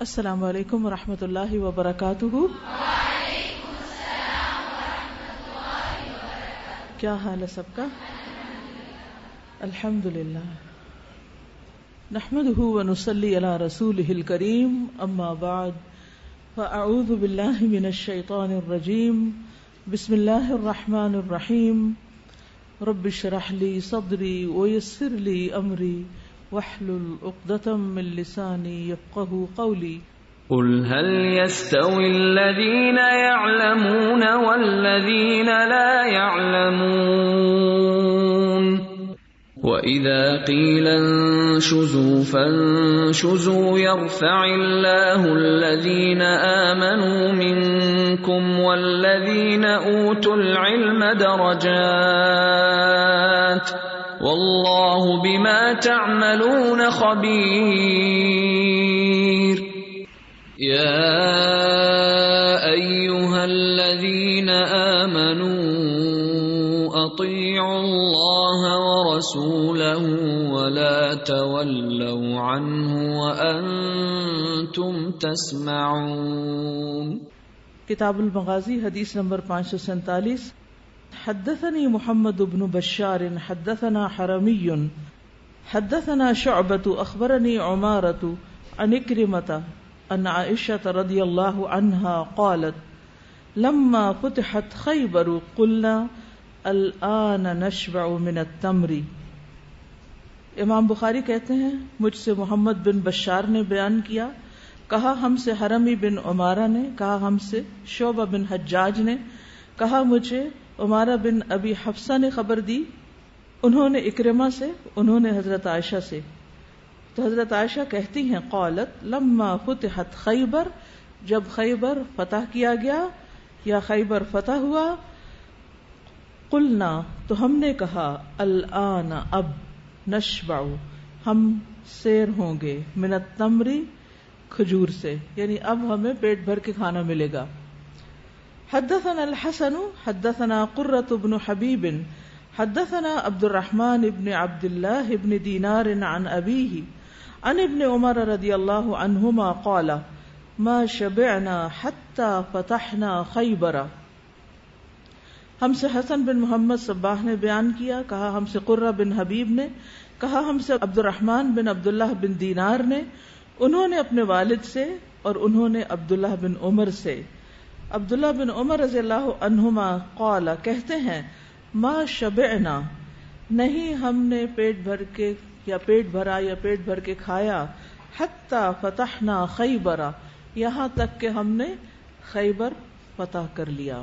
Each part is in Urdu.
السلام علیکم و رحمۃ اللہ وبرکاتہ۔ کیا حال ہے سب کا؟ الحمد للہ نحمد ونسلی علی رسول کریم اما بعد، فاعوذ باللہ من الشیطان الرجیم، بسم اللہ الرحمن الرحیم۔ رب اشرح لی صدری ویسر لی امری۔ واحلل عقدة من لساني يفقه قولي. قل هل يستوي الذين يعلمون والذين لا يعلمون؟ وإذا قيل انشزوا فانشزوا يرفع الله الذين آمنوا منكم والذين أوتوا العلم درجات. واللہ بما تعملون خبیر۔ یا ایوہا الذین آمنوا اطیعوا اللہ ورسولہ ولا تولوا عنہ وانتم تسمعون۔ کتاب المغازی، حدیث نمبر پانچ سو سینتالیس۔ حدثني محمد بن بشار، حدثنا حرمي، حدثنا شعبة، أخبرني عمارة عن إكرمة أن عائشة رضي الله عنها قالت، لما فتحت خيبر قلنا، الآن نشبع من التمر. امام بخاری کہتے ہیں، مجھ سے محمد بن بشار نے بیان کیا، کہا ہم سے حرمی بن عمارہ نے، کہا ہم سے شعبہ بن حجاج نے، کہا مجھے عمارہ بن ابی حفصہ نے خبر دی، انہوں نے اکرما سے، انہوں نے حضرت عائشہ سے۔ تو حضرت عائشہ کہتی ہیں قولت لما فتحت خیبر، جب خیبر فتح کیا گیا یا خیبر فتح ہوا، قلنا، تو ہم نے کہا، الان اب نشبع، ہم سیر ہوں گے منت تمری کھجور سے یعنی اب ہمیں پیٹ بھر کے کھانا ملے گا۔ حدثنا الحسن، حدثنا قرة بن حبيب، حدثنا عبد الرحمن بن عبد الله بن دينار عن أبيه، عن ابن عمر رضي الله عنهما قال، ما شبعنا حتى فتحنا خيبر. ہم سے حسن بن محمد صباح نے بیان کیا، کہا ہم سے قرہ بن حبیب نے، کہا ہم سے عبد الرحمن بن عبداللہ بن دینار نے، انہوں نے اپنے والد سے اور انہوں نے عبداللہ بن عمر سے۔ عبداللہ بن عمر رضی اللہ عنہما قال کہتے ہیں، ما شبعنا، نہیں ہم نے پیٹ بھر کے یا پیٹ بھرا یا پیٹ بھر کے کھایا، حتی فتحنا خیبرا یہاں تک کہ ہم نے خیبر فتح کر لیا۔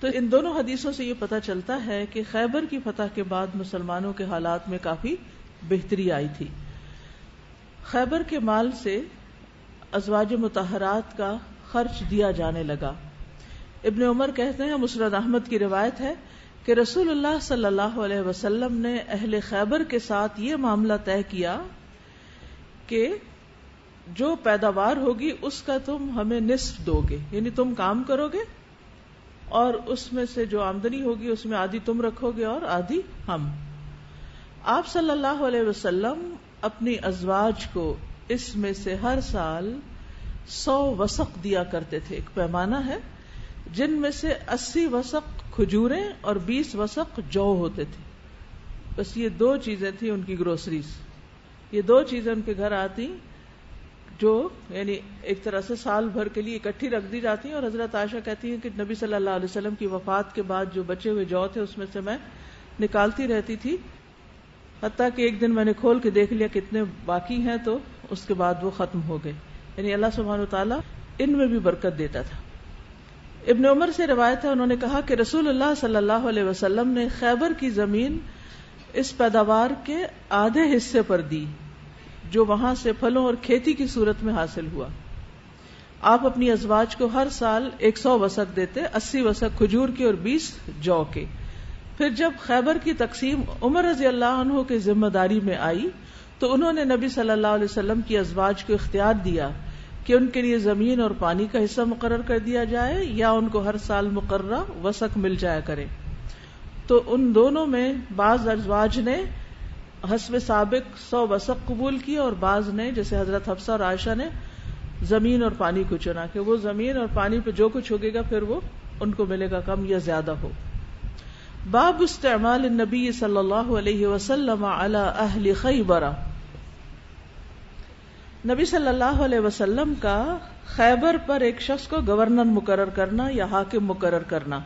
تو ان دونوں حدیثوں سے یہ پتا چلتا ہے کہ خیبر کی فتح کے بعد مسلمانوں کے حالات میں کافی بہتری آئی تھی۔ خیبر کے مال سے ازواج متحرات کا خرچ دیا جانے لگا۔ ابن عمر کہتے ہیں، مسرد احمد کی روایت ہے کہ رسول اللہ صلی اللہ علیہ وسلم نے اہل خیبر کے ساتھ یہ معاملہ طے کیا کہ جو پیداوار ہوگی، اس کا تم ہمیں نصف دو گے یعنی تم کام کرو گے اور اس میں سے جو آمدنی ہوگی، اس میں آدھی تم رکھو گے اور آدھی ہم۔ آپ صلی اللہ علیہ وسلم اپنی ازواج کو اس میں سے ہر سال سو وسق دیا کرتے تھے۔ ایک پیمانہ ہے جن میں سے اسی وسق کھجورے اور بیس وسق جو ہوتے تھے۔ بس یہ دو چیزیں تھیں ان کی گروسریز یہ دو چیزیں ان کے گھر آتی جو یعنی ایک طرح سے سال بھر کے لیے اکٹھی رکھ دی جاتی ہیں اور حضرت عائشہ کہتی ہیں کہ نبی صلی اللہ علیہ وسلم کی وفات کے بعد جو بچے ہوئے جو تھے اس میں سے میں نکالتی رہتی تھی۔ حتیٰ کہ ایک دن میں نے کھول کے دیکھ لیا کتنے باقی ہیں تو اس کے بعد وہ ختم ہو گئے۔ یعنی اللہ سبحانہ تعالیٰ ان میں بھی برکت دیتا تھا۔ ابن عمر سے روایت ہے، انہوں نے کہا کہ رسول اللہ صلی اللہ علیہ وسلم نے خیبر کی زمین اس پیداوار کے آدھے حصے پر دی، جو وہاں سے پھلوں اور کھیتی کی صورت میں حاصل ہوا۔ آپ اپنی ازواج کو ہر سال ایک سو وسق دیتے، اسی وسق کھجور کی اور بیس جو کے۔ پھر جب خیبر کی تقسیم عمر رضی اللہ عنہ کی ذمہ داری میں آئی تو انہوں نے نبی صلی اللہ علیہ وسلم کی ازواج کو اختیار دیا کہ ان کے لیے زمین اور پانی کا حصہ مقرر کر دیا جائے یا ان کو ہر سال مقررہ وسق مل جایا کرے۔ تو ان دونوں میں بعض ازواج نے حسب سابق سو وسق قبول کی اور بعض نے جیسے حضرت حفصہ اور عائشہ نے زمین اور پانی کو چنا کہ وہ زمین اور پانی پہ جو کچھ ہوگے گا پھر وہ ان کو ملے گا کم یا زیادہ ہو۔ باب استعمال النبی صلی اللہ علیہ وسلم علی اہل خیبر نبی صلی اللہ علیہ وسلم کا خیبر پر ایک شخص کو گورنر مقرر کرنا یا حاکم مقرر کرنا۔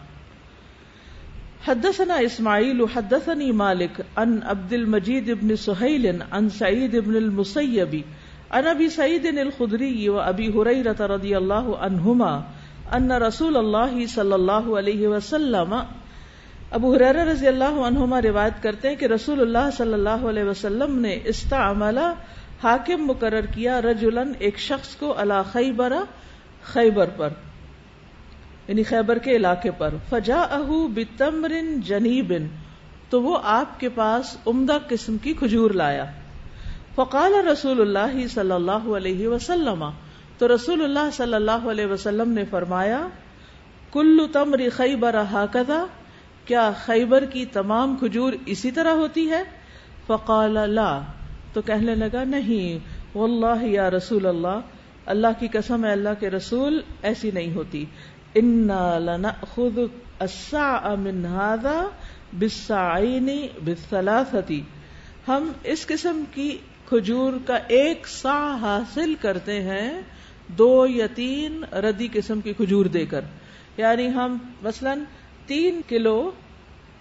حدثنا اسماعیل حدثني مالک ان عبد المجید ابن سہیل ان سعید ابن المسیبی ان ابی سعید الخدری و ابی حریرت رضی اللہ عنہما ان رسول اللہ صلی اللہ علیہ وسلم، ابو حریر رضی اللہ عنہما روایت کرتے ہیں کہ رسول اللہ صلی اللہ علیہ وسلم نے استعمل حاکم مقرر کیا رجلن ایک شخص کو اللہ خیبر خیبر پر یعنی خیبر کے علاقے پر۔ فجا اہو بتمرن جنیبن تو وہ آپ کے پاس عمدہ قسم کی کھجور لایا۔ فقال رسول اللہ صلی اللہ علیہ وسلم، تو رسول اللہ صلی اللہ علیہ وسلم نے فرمایا، کل تمر خیبر ہاکدہ کیا خیبر کی تمام کھجور اسی طرح ہوتی ہے؟ فقال لا۔ تو کہنے لگا، نہیں، واللہ یا رسول اللہ اللہ کی قسم ہے، اللہ کے رسول ایسی نہیں ہوتی۔ انا لنأخذ الساع من هذا بالساعین ہم اس قسم کی کھجور کا ایک سا حاصل کرتے ہیں دو یا تین ردی قسم کی کھجور دے کر۔ یعنی ہم مثلاً تین کلو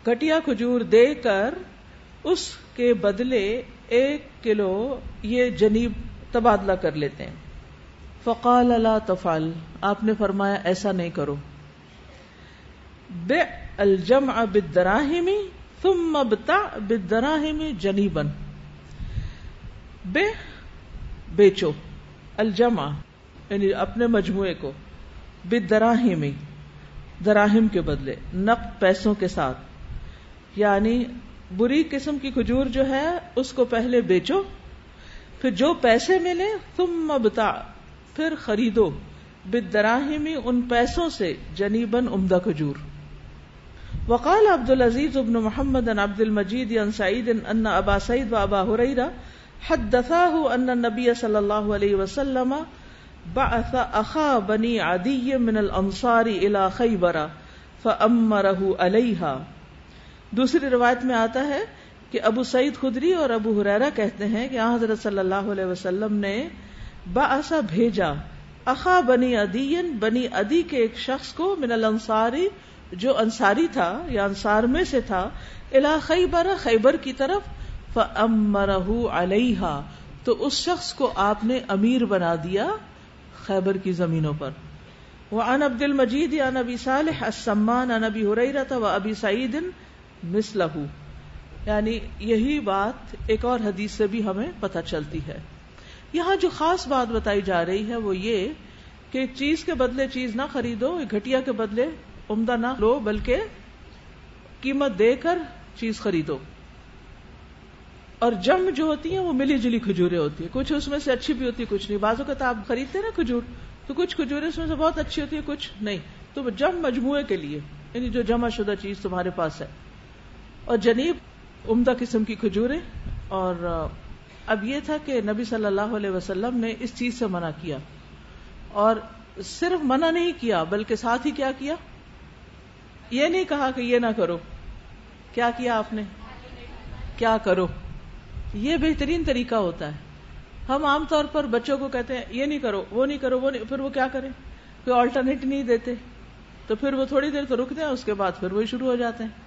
گٹیا کھجور دے کر اس کے بدلے ایک کلو یہ جنیب تبادلہ کر لیتے ہیں۔ فقال اللہ تفال آپ نے فرمایا ایسا نہیں کرو۔ بے الجم بدراہمی تم مبتا بدراہمی جنیبن بے بیچو۔ الجمع یعنی اپنے مجموعے کو۔ بدراہمی دراہم کے بدلے۔ نقد پیسوں کے ساتھ۔ یعنی بری قسم کی کھجور جو ہے، اس کو پہلے بیچو، پھر جو پیسے ملے تم مبتا پھر خریدو۔ بدراہمی ان پیسوں سے جنیبن عمدہ کھجور۔ وقال عبد العزیز ابن محمد ان عبد المجید ان سعید ان ابا سعید و ابا حریرہ حدثاه ان النبي صلی اللہ علیہ وسلم بعث اخا بنی عدی من الانصار الى خیبر فامره علیها دوسری روایت میں آتا ہے کہ ابو سعید خدری اور ابو حریرہ کہتے ہیں کہ حضرت صلی اللہ علیہ وسلم نے باسا بھیجا، اخا بنی ادین بنی ادی کے ایک شخص کو من الانصاری، جو انصاری تھا یا انصار میں سے تھا الا خیبر خیبر کی طرف فامرہ علیہا تو اس شخص کو آپ نے امیر بنا دیا خیبر کی زمینوں پر۔ وہ عبد المجید یا نبی صالح السمان ان ابی و ابی سعید مثلہ یعنی یہی بات ایک اور حدیث سے بھی ہمیں پتہ چلتی ہے۔ یہاں جو خاص بات بتائی جا رہی ہے وہ یہ کہ چیز کے بدلے چیز نہ خریدو، گھٹیا کے بدلے عمدہ نہ لو، بلکہ قیمت دے کر چیز خریدو۔ اور جم جو ہوتی ہیں وہ ملی جلی کھجورے ہوتی ہیں۔ کچھ اس میں سے اچھی بھی ہوتی ہے کچھ نہیں۔ بازو کا آپ خریدتے نا کھجور، تو کچھ کھجورے اس میں سے بہت اچھی ہوتی ہے کچھ نہیں۔ تو جم مجموعے کے لیے یعنی جو جمع شدہ چیز تمہارے پاس ہے۔ اور جنیب عمدہ قسم کی کھجورے اور اب یہ تھا کہ نبی صلی اللہ علیہ وسلم نے اس چیز سے منع کیا۔ اور صرف منع نہیں کیا، بلکہ ساتھ ہی کیا کیا؟ یہ نہیں کہا کہ یہ نہ کرو۔ کیا کیا آپ نے؟ کیا کرو؟ یہ بہترین طریقہ ہوتا ہے۔ ہم عام طور پر بچوں کو کہتے ہیں، یہ نہیں کرو، وہ نہیں کرو، وہ نہیں، پھر وہ کیا کریں؟ کوئی آلٹرنیٹ نہیں دیتے۔ تو پھر وہ تھوڑی دیر تو رکتے ہیں، اس کے بعد پھر وہ شروع ہو جاتے ہیں۔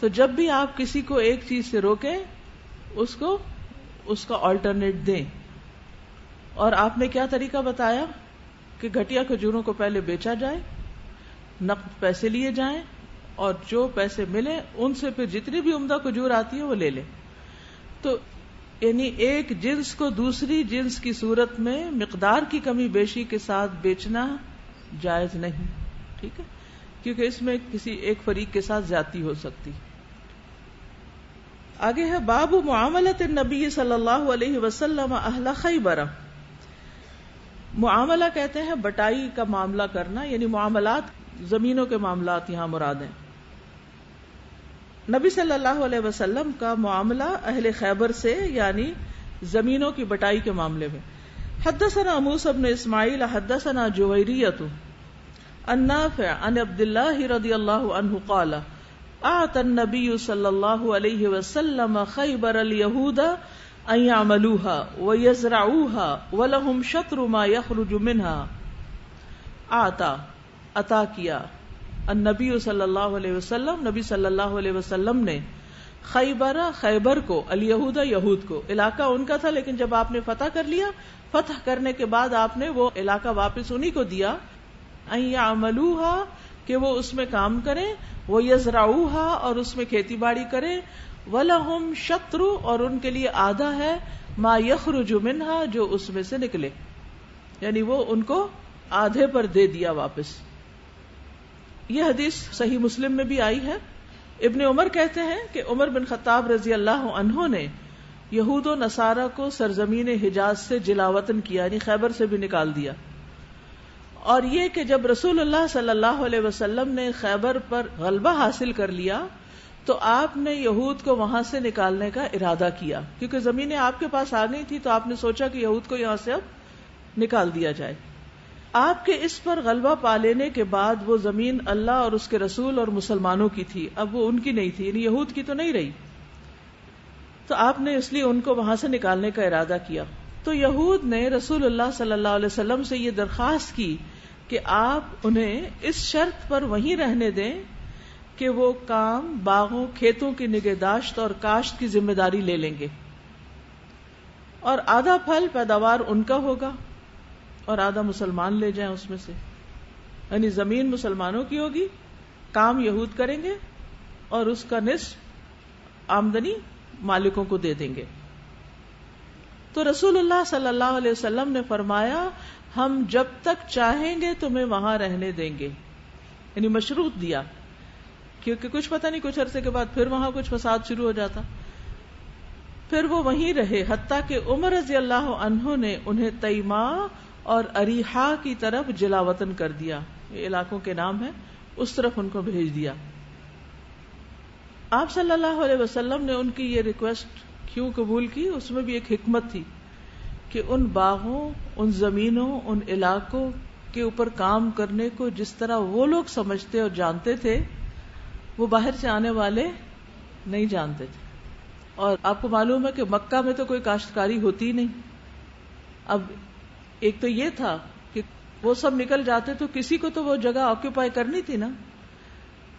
تو جب بھی آپ کسی کو ایک چیز سے روکیں، اس کو، اس کا آلٹرنیٹ دیں۔ اور آپ نے کیا طریقہ بتایا؟ کہ گھٹیا کھجوروں کو پہلے بیچا جائے، نقد پیسے لیے جائیں، اور جو پیسے ملے ان سے پھر جتنی بھی عمدہ کھجور آتی ہے، وہ لے لیں۔ تو یعنی ایک جنس کو دوسری جنس کی صورت میں مقدار کی کمی بیشی کے ساتھ بیچنا جائز نہیں، ٹھیک ہے؟ کیونکہ اس میں کسی ایک فریق کے ساتھ زیادتی ہو سکتی۔ آگے ہے، باب معاملت نبی صلی اللہ علیہ وسلم اہل خیبر۔ معاملہ کہتے ہیں بٹائی کا معاملہ کرنا یعنی معاملات، زمینوں کے معاملات یہاں مراد ہیں۔ نبی صلی اللہ علیہ وسلم کا معاملہ اہل خیبر سے یعنی زمینوں کی بٹائی کے معاملے میں۔ حدثنا موسى بن اسماعیل، حدثنا جویریت النافع عن عبد الله رضی اللہ عنہ قال اعطى النبي صلى الله عليه وسلم خيبر اليهود ان يعملوها ويزرعوها ولهم شطر ما يخرج منها. اعطى عطا کیا۔ النبی صلی اللہ علیہ وسلم، نبی صلی اللہ علیہ وسلم نے خیبر خیبر کو، الیہود، یہود کو، علاقہ ان کا تھا، لیکن جب آپ نے فتح کر لیا، فتح کرنے کے بعد آپ نے وہ علاقہ واپس انہیں کو دیا۔ عملوہا کہ وہ اس میں کام کریں، وہ یزراؤہا اور اس میں کھیتی باڑی کریں۔ ولہم شطرو اور ان کے لیے آدھا ہے، ما یخرج منہا جو اس میں سے نکلے۔ یعنی وہ ان کو آدھے پر دے دیا واپس۔ یہ حدیث صحیح مسلم میں بھی آئی ہے۔ ابن عمر کہتے ہیں کہ عمر بن خطاب رضی اللہ عنہ نے یہود و نصارہ کو سرزمین حجاز سے جلاوطن کیا یعنی خیبر سے بھی نکال دیا۔ اور یہ کہ جب رسول اللہ صلی اللہ علیہ وسلم نے خیبر پر غلبہ حاصل کر لیا، تو آپ نے یہود کو وہاں سے نکالنے کا ارادہ کیا۔ کیونکہ زمینیں آپ کے پاس آ گئی تھی، تو آپ نے سوچا کہ یہود کو یہاں سے اب نکال دیا جائے۔ آپ کے اس پر غلبہ پا لینے کے بعد وہ زمین اللہ اور اس کے رسول اور مسلمانوں کی تھی۔ اب وہ ان کی نہیں تھی یعنی یہود کی تو نہیں رہی۔ تو آپ نے اس لیے ان کو وہاں سے نکالنے کا ارادہ کیا۔ تو یہود نے رسول اللہ صلی اللہ علیہ وسلم سے یہ درخواست کی کہ آپ انہیں اس شرط پر وہیں رہنے دیں کہ وہ کام باغوں، کھیتوں کی نگہداشت اور کاشت کی ذمہ داری لے لیں گے۔ اور آدھا پھل پیداوار ان کا ہوگا اور آدھا مسلمان لے جائیں اس میں سے۔ یعنی زمین مسلمانوں کی ہوگی، کام یہود کریں گے اور اس کا نصف آمدنی مالکوں کو دے دیں گے۔ تو رسول اللہ صلی اللہ علیہ وسلم نے فرمایا، ہم جب تک چاہیں گے تمہیں وہاں رہنے دیں گے۔ یعنی مشروط دیا۔ کیونکہ کچھ پتہ نہیں، کچھ عرصے کے بعد پھر وہاں کچھ فساد شروع ہو جاتا۔ پھر وہ وہیں رہے، حتیٰ کہ عمر رضی اللہ عنہ نے انہیں تیما اور اریحا کی طرف جلا وطن کر دیا۔ یہ علاقوں کے نام ہے اس طرف ان کو بھیج دیا۔ آپ صلی اللہ علیہ وسلم نے ان کی یہ ریکویسٹ کیوں قبول کی؟ اس میں بھی ایک حکمت تھی کہ ان باغوں، ان زمینوں، ان علاقوں کے اوپر کام کرنے کو جس طرح وہ لوگ سمجھتے اور جانتے تھے، وہ باہر سے آنے والے نہیں جانتے تھے۔ اور آپ کو معلوم ہے کہ مکہ میں تو کوئی کاشتکاری ہوتی نہیں۔ اب ایک تو یہ تھا کہ وہ سب نکل جاتے تو کسی کو تو وہ جگہ آکوپائی کرنی تھی نا۔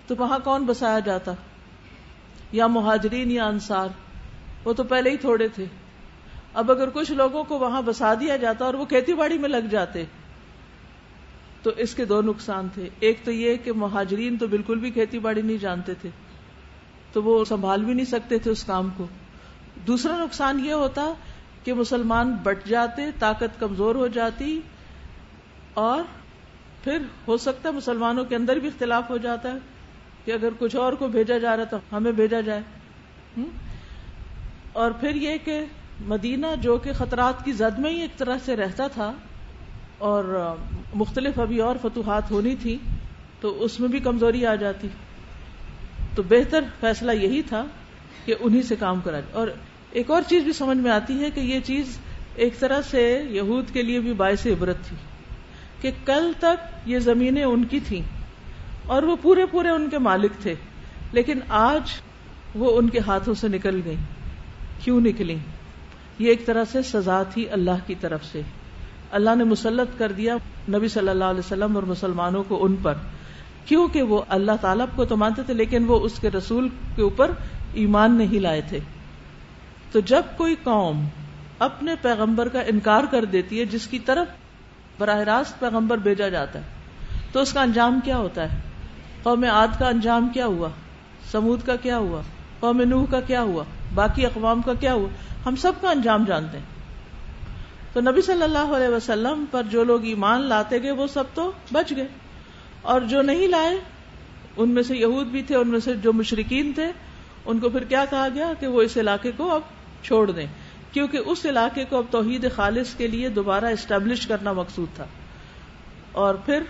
تو وہاں کون بسایا جاتا؟ یا مہاجرین یا انصار۔ وہ تو پہلے ہی تھوڑے تھے۔ اب اگر کچھ لوگوں کو وہاں بسا دیا جاتا اور وہ کھیتی باڑی میں لگ جاتے، تو اس کے دو نقصان تھے۔ ایک تو یہ کہ مہاجرین تو بالکل بھی کھیتی باڑی نہیں جانتے تھے، تو وہ سنبھال بھی نہیں سکتے تھے اس کام کو۔ دوسرا نقصان یہ ہوتا کہ مسلمان بٹ جاتے، طاقت کمزور ہو جاتی اور پھر ہو سکتا ہے مسلمانوں کے اندر بھی اختلاف ہو جاتا ہے کہ اگر کچھ اور کو بھیجا جا رہا تو ہمیں بھیجا جائے۔ اور پھر یہ کہ مدینہ جو کہ خطرات کی زد میں ہی ایک طرح سے رہتا تھا اور مختلف ابھی اور فتوحات ہونی تھی، تو اس میں بھی کمزوری آ جاتی۔ تو بہتر فیصلہ یہی تھا کہ انہی سے کام کرا جائے۔ اور ایک اور چیز بھی سمجھ میں آتی ہے کہ یہ چیز ایک طرح سے یہود کے لیے بھی باعث عبرت تھی کہ کل تک یہ زمینیں ان کی تھیں اور وہ پورے پورے ان کے مالک تھے، لیکن آج وہ ان کے ہاتھوں سے نکل گئی کیوں نکلی؟ یہ ایک طرح سے سزا تھی اللہ کی طرف سے۔ اللہ نے مسلط کر دیا نبی صلی اللہ علیہ وسلم اور مسلمانوں کو ان پر۔ کیونکہ وہ اللہ تعالیٰ کو تو مانتے تھے، لیکن وہ اس کے رسول کے اوپر ایمان نہیں لائے تھے۔ تو جب کوئی قوم اپنے پیغمبر کا انکار کر دیتی ہے، جس کی طرف براہ راست پیغمبر بھیجا جاتا ہے، تو اس کا انجام کیا ہوتا ہے؟ قوم عاد کا انجام کیا ہوا؟ سمود کا کیا ہوا؟ قوم نوح کا کیا ہوا؟ باقی اقوام کا کیا ہوا؟ ہم سب کا انجام جانتے ہیں۔ تو نبی صلی اللہ علیہ وسلم پر جو لوگ ایمان لاتے گئے، وہ سب تو بچ گئے۔ اور جو نہیں لائے، ان میں سے یہود بھی تھے، ان میں سے جو مشرقین تھے، ان کو پھر کیا کہا گیا کہ وہ اس علاقے کو اب چھوڑ دیں۔ کیونکہ اس علاقے کو اب توحید خالص کے لیے دوبارہ اسٹیبلش کرنا مقصود تھا۔ اور پھر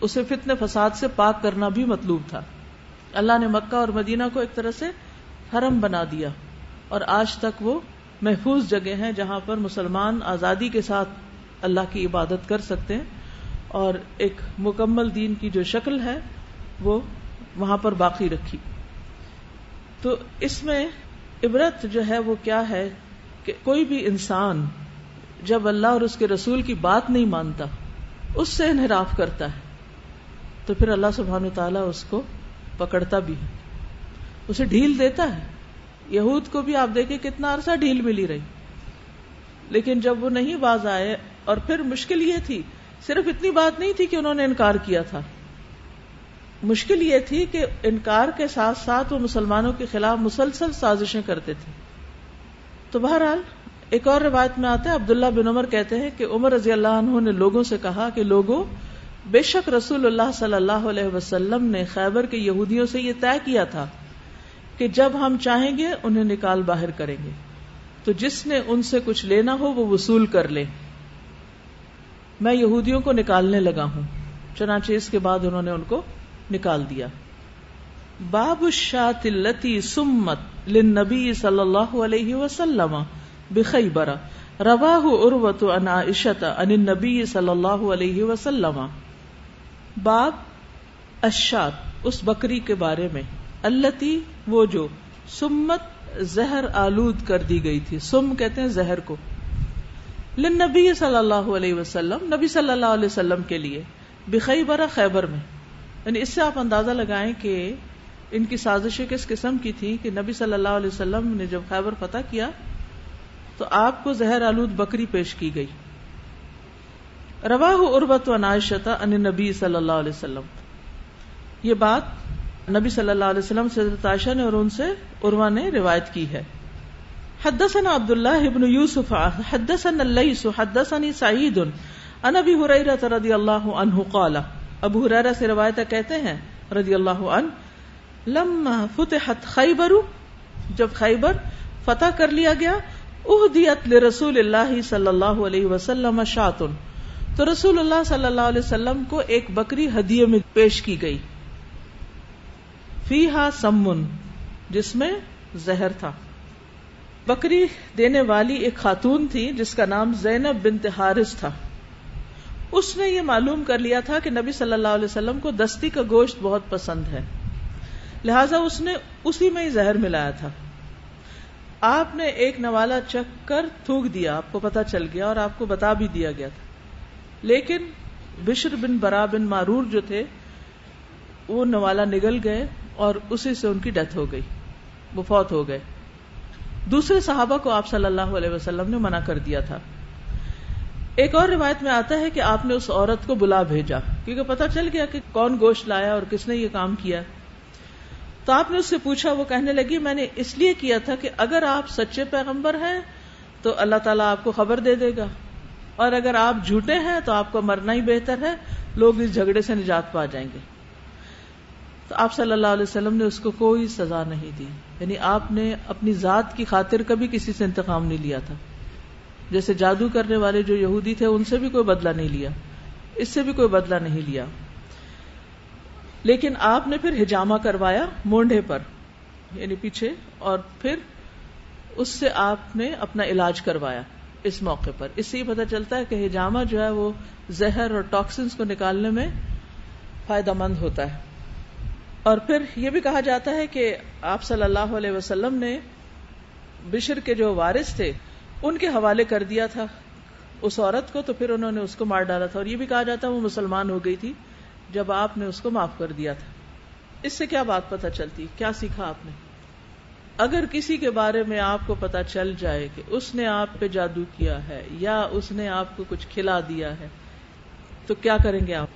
اسے فتن فساد سے پاک کرنا بھی مطلوب تھا۔ اللہ نے مکہ اور مدینہ کو ایک طرح سے حرم بنا دیا۔ اور آج تک وہ محفوظ جگہ ہیں جہاں پر مسلمان آزادی کے ساتھ اللہ کی عبادت کر سکتے ہیں اور ایک مکمل دین کی جو شکل ہے وہ وہاں پر باقی رکھی۔ تو اس میں عبرت جو ہے وہ کیا ہے کہ کوئی بھی انسان جب اللہ اور اس کے رسول کی بات نہیں مانتا، اس سے انحراف کرتا ہے، تو پھر اللہ سبحان تعالیٰ اس کو پکڑتا بھی ہے، اسے ڈھیل دیتا ہے۔ یہود کو بھی آپ دیکھیں کتنا عرصہ ڈھیل ملی رہی۔ لیکن جب وہ نہیں باز آئے اور پھر مشکل یہ تھی، صرف اتنی بات نہیں تھی کہ انہوں نے انکار کیا تھا۔ مشکل یہ تھی کہ انکار کے ساتھ ساتھ وہ مسلمانوں کے خلاف مسلسل سازشیں کرتے تھے۔ تو بہرحال، ایک اور روایت میں آتا ہے، عبداللہ بن عمر کہتے ہیں کہ عمر رضی اللہ عنہ نے لوگوں سے کہا کہ لوگوں، بے شک رسول اللہ صلی اللہ علیہ وسلم نے خیبر کے یہودیوں سے یہ طے کیا تھا کہ جب ہم چاہیں گے، انہیں نکال باہر کریں گے۔ تو جس نے ان سے کچھ لینا ہو، وہ وصول کر لے۔ میں یہودیوں کو نکالنے لگا ہوں۔ چنانچہ اس کے بعد انہوں نے ان کو نکال دیا۔ باب الشات التي سمت للنبي صلی اللہ علیہ وسلم بخیبر۔ رواہ عروت عن عائشة عن النبي صلی اللہ علیہ وسلم۔ باب الشات اس بکری کے بارے میں۔ التی وہ جو سمت زہر آلود کر دی گئی تھی۔ سم کہتے ہیں زہر کو۔ لنبی صلی اللہ علیہ وسلم، نبی صلی اللہ علیہ وسلم کے لیے بخیبر خیبر میں۔ یعنی اس سے آپ اندازہ لگائیں کہ ان کی سازشیں کس قسم کی تھی کہ نبی صلی اللہ علیہ وسلم نے جب خیبر فتح کیا تو آپ کو زہر آلود بکری پیش کی گئی۔ روا اربت و نائشتا ان نبی صلی اللہ علیہ وسلم۔ یہ بات نبی صلی اللہ علیہ وسلم سے عائشہ نے اور ان سے عروا نے روایت کی ہے۔ حدثنا عبد الله ابن يوسف حدثنا الليث حدثني سعيد عن ابي هريره رضي الله عنه قال، ابو حرارا سے روایت کہتے ہیں، رضی اللہ عنہ، لما فتحت خیبر، جب خیبر فتح کر لیا گیا، اہدیت لرسول اللہ صلی اللہ علیہ وسلم شاتن۔ تو رسول اللہ صلی اللہ علیہ وسلم کو ایک بکری ہدیے میں پیش کی گئی۔ فیہا سمن جس میں زہر تھا۔ بکری دینے والی ایک خاتون تھی، جس کا نام زینب بنت حارث تھا۔ اس نے یہ معلوم کر لیا تھا کہ نبی صلی اللہ علیہ وسلم کو دستی کا گوشت بہت پسند ہے۔ لہذا اس نے اسی میں ہی زہر ملایا تھا۔ آپ نے ایک نوالا چک کر تھوک دیا، آپ کو پتا چل گیا اور آپ کو بتا بھی دیا گیا تھا۔ لیکن بشر بن برا بن معرور جو تھے، وہ نوالا نگل گئے۔ اور اسی سے ان کی ڈیتھ ہو گئی، وہ فوت ہو گئے۔ دوسرے صحابہ کو آپ صلی اللہ علیہ وسلم نے منع کر دیا تھا۔ ایک اور روایت میں آتا ہے کہ آپ نے اس عورت کو بلا بھیجا، کیونکہ پتا چل گیا کہ کون گوشت لایا اور کس نے یہ کام کیا۔ تو آپ نے اس سے پوچھا، وہ کہنے لگی، میں نے اس لیے کیا تھا کہ اگر آپ سچے پیغمبر ہیں تو اللہ تعالیٰ آپ کو خبر دے دے گا۔ اور اگر آپ جھوٹے ہیں تو آپ کو مرنا ہی بہتر ہے، لوگ اس جھگڑے سے نجات پا جائیں گے۔ تو آپ صلی اللہ علیہ وسلم نے اس کو کوئی سزا نہیں دی۔ یعنی آپ نے اپنی ذات کی خاطر کبھی کسی سے انتقام نہیں لیا تھا۔ جیسے جادو کرنے والے جو یہودی تھے، ان سے بھی کوئی بدلہ نہیں لیا۔ اس سے بھی کوئی بدلہ نہیں لیا۔ لیکن آپ نے پھر ہجامہ کروایا مونڈے پر یعنی پیچھے، اور پھر اس سے آپ نے اپنا علاج کروایا اس موقع پر۔ اس سے یہ پتا چلتا ہے کہ ہجامہ جو ہے وہ زہر اور ٹاکسنس کو نکالنے میں فائدہ مند ہوتا ہے۔ اور پھر یہ بھی کہا جاتا ہے کہ آپ صلی اللہ علیہ وسلم نے بشر کے جو وارث تھے، ان کے حوالے کر دیا تھا اس عورت کو، تو پھر انہوں نے اس کو مار ڈالا تھا۔ اور یہ بھی کہا جاتا وہ مسلمان ہو گئی تھی جب آپ نے اس کو معاف کر دیا تھا۔ اس سے کیا بات پتا چلتی؟ کیا سیکھا آپ نے؟ اگر کسی کے بارے میں آپ کو پتا چل جائے کہ اس نے آپ پہ جادو کیا ہے یا اس نے آپ کو کچھ کھلا دیا ہے، تو کیا کریں گے آپ؟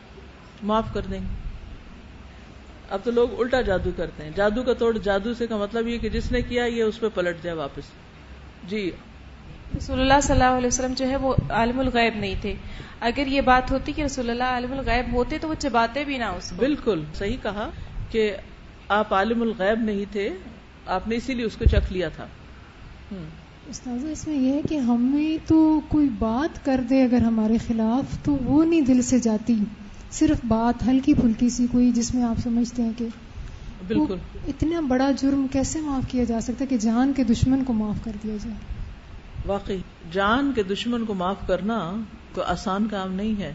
معاف کر دیں گے۔ اب تو لوگ الٹا جادو کرتے ہیں۔ جادو کا توڑ جادو سے کا مطلب یہ کہ جس نے کیا یہ اس پہ پلٹ جائے واپس۔ جی۔ رسول اللہ صلی اللہ علیہ وسلم جو ہے وہ عالم الغیب نہیں تھے۔ اگر یہ بات ہوتی کہ رسول اللہ عالم الغیب ہوتے تو وہ چباتے بھی نہ اس کو۔ بالکل صحیح کہا کہ آپ عالم الغیب نہیں تھے۔ آپ نے اسی لیے اس کو چکھ لیا تھا۔ استاذہ اس میں یہ ہے کہ ہمیں تو کوئی بات کر دے اگر ہمارے خلاف تو وہ نہیں دل سے جاتی۔ صرف بات ہلکی پھلکی سی کوئی جس میں آپ سمجھتے ہیں کہ بالکل۔ اتنا بڑا جرم کیسے معاف کیا جا سکتا ہے کہ جان کے دشمن کو معاف کر دیا جائے؟ واقعی جان کے دشمن کو معاف کرنا کوئی آسان کام نہیں ہے۔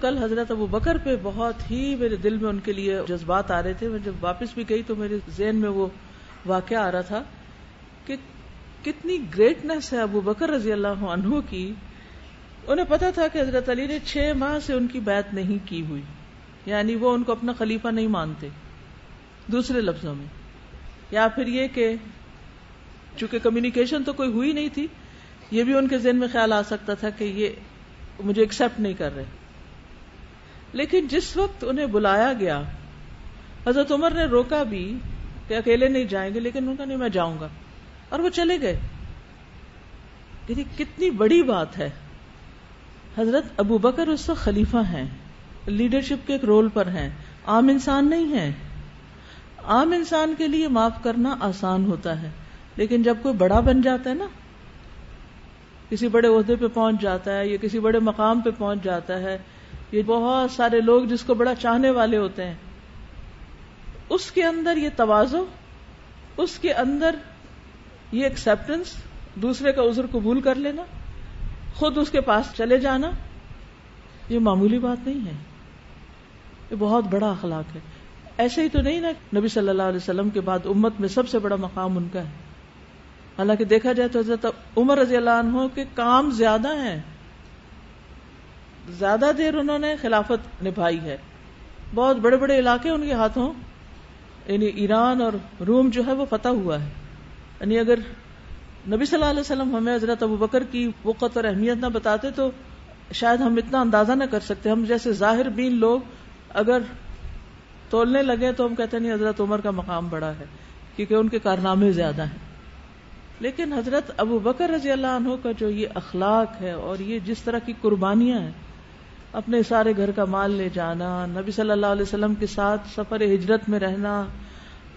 کل حضرت ابو بکر پہ بہت ہی میرے دل میں ان کے لیے جذبات آ رہے تھے۔ میں جب واپس بھی گئی تو میرے ذہن میں وہ واقعہ آ رہا تھا کہ کتنی گریٹنس ہے ابو بکر رضی اللہ عنہ کی۔ انہیں پتا تھا کہ حضرت علی نے چھ ماہ سے ان کی بات نہیں کی ہوئی۔ یعنی وہ ان کو اپنا خلیفہ نہیں مانتے۔ دوسرے لفظوں میں۔ یا پھر یہ کہ چونکہ کمیونیکیشن تو کوئی ہوئی نہیں تھی، یہ بھی ان کے ذہن میں خیال آ سکتا تھا کہ یہ مجھے ایکسپٹ نہیں کر رہے۔ لیکن جس وقت انہیں بلایا گیا، حضرت عمر نے روکا بھی کہ اکیلے نہیں جائیں گے، لیکن ان کا نہیں، میں جاؤں گا۔ اور وہ چلے گئے۔ کتنی بڑی بات ہے۔ حضرت ابو بکر اس وقت خلیفہ ہیں لیڈرشپ کے ایک رول پر ہیں۔ عام انسان نہیں ہے عام انسان کے لیے معاف کرنا آسان ہوتا ہے، لیکن جب کوئی بڑا بن جاتا ہے نا، کسی بڑے عہدے پہ پہنچ جاتا ہے یا کسی بڑے مقام پہ پہنچ جاتا ہے، یہ بہت سارے لوگ جس کو بڑا چاہنے والے ہوتے ہیں، اس کے اندر یہ توازو، اس کے اندر یہ ایکسپٹینس دوسرے کا عذر قبول کر لینا۔ خود اس کے پاس چلے جانا، یہ معمولی بات نہیں ہے۔ یہ بہت بڑا اخلاق ہے۔ ایسے ہی تو نہیں نا، نبی صلی اللہ علیہ وسلم کے بعد امت میں سب سے بڑا مقام ان کا ہے۔ حالانکہ دیکھا جائے تو حضرت عمر رضی اللہ عنہ کے کام زیادہ ہیں۔ زیادہ دیر انہوں نے خلافت نبھائی ہے۔ بہت بڑے بڑے علاقے ان کے ہاتھوں یعنی ایران اور روم جو ہے وہ فتح ہوا ہے۔ یعنی اگر نبی صلی اللہ علیہ وسلم ہمیں حضرت ابو بکر کی وقت اور اہمیت نہ بتاتے تو شاید ہم اتنا اندازہ نہ کر سکتے۔ ہم جیسے ظاہر بین لوگ اگر تولنے لگے تو ہم کہتے نہیں، حضرت عمر کا مقام بڑا ہے، کیونکہ ان کے کارنامے زیادہ ہیں۔ لیکن حضرت ابو بکر رضی اللہ عنہ کا جو یہ اخلاق ہے اور یہ جس طرح کی قربانیاں ہیں، اپنے سارے گھر کا مال لے جانا، نبی صلی اللہ علیہ وسلم کے ساتھ سفر ہجرت میں رہنا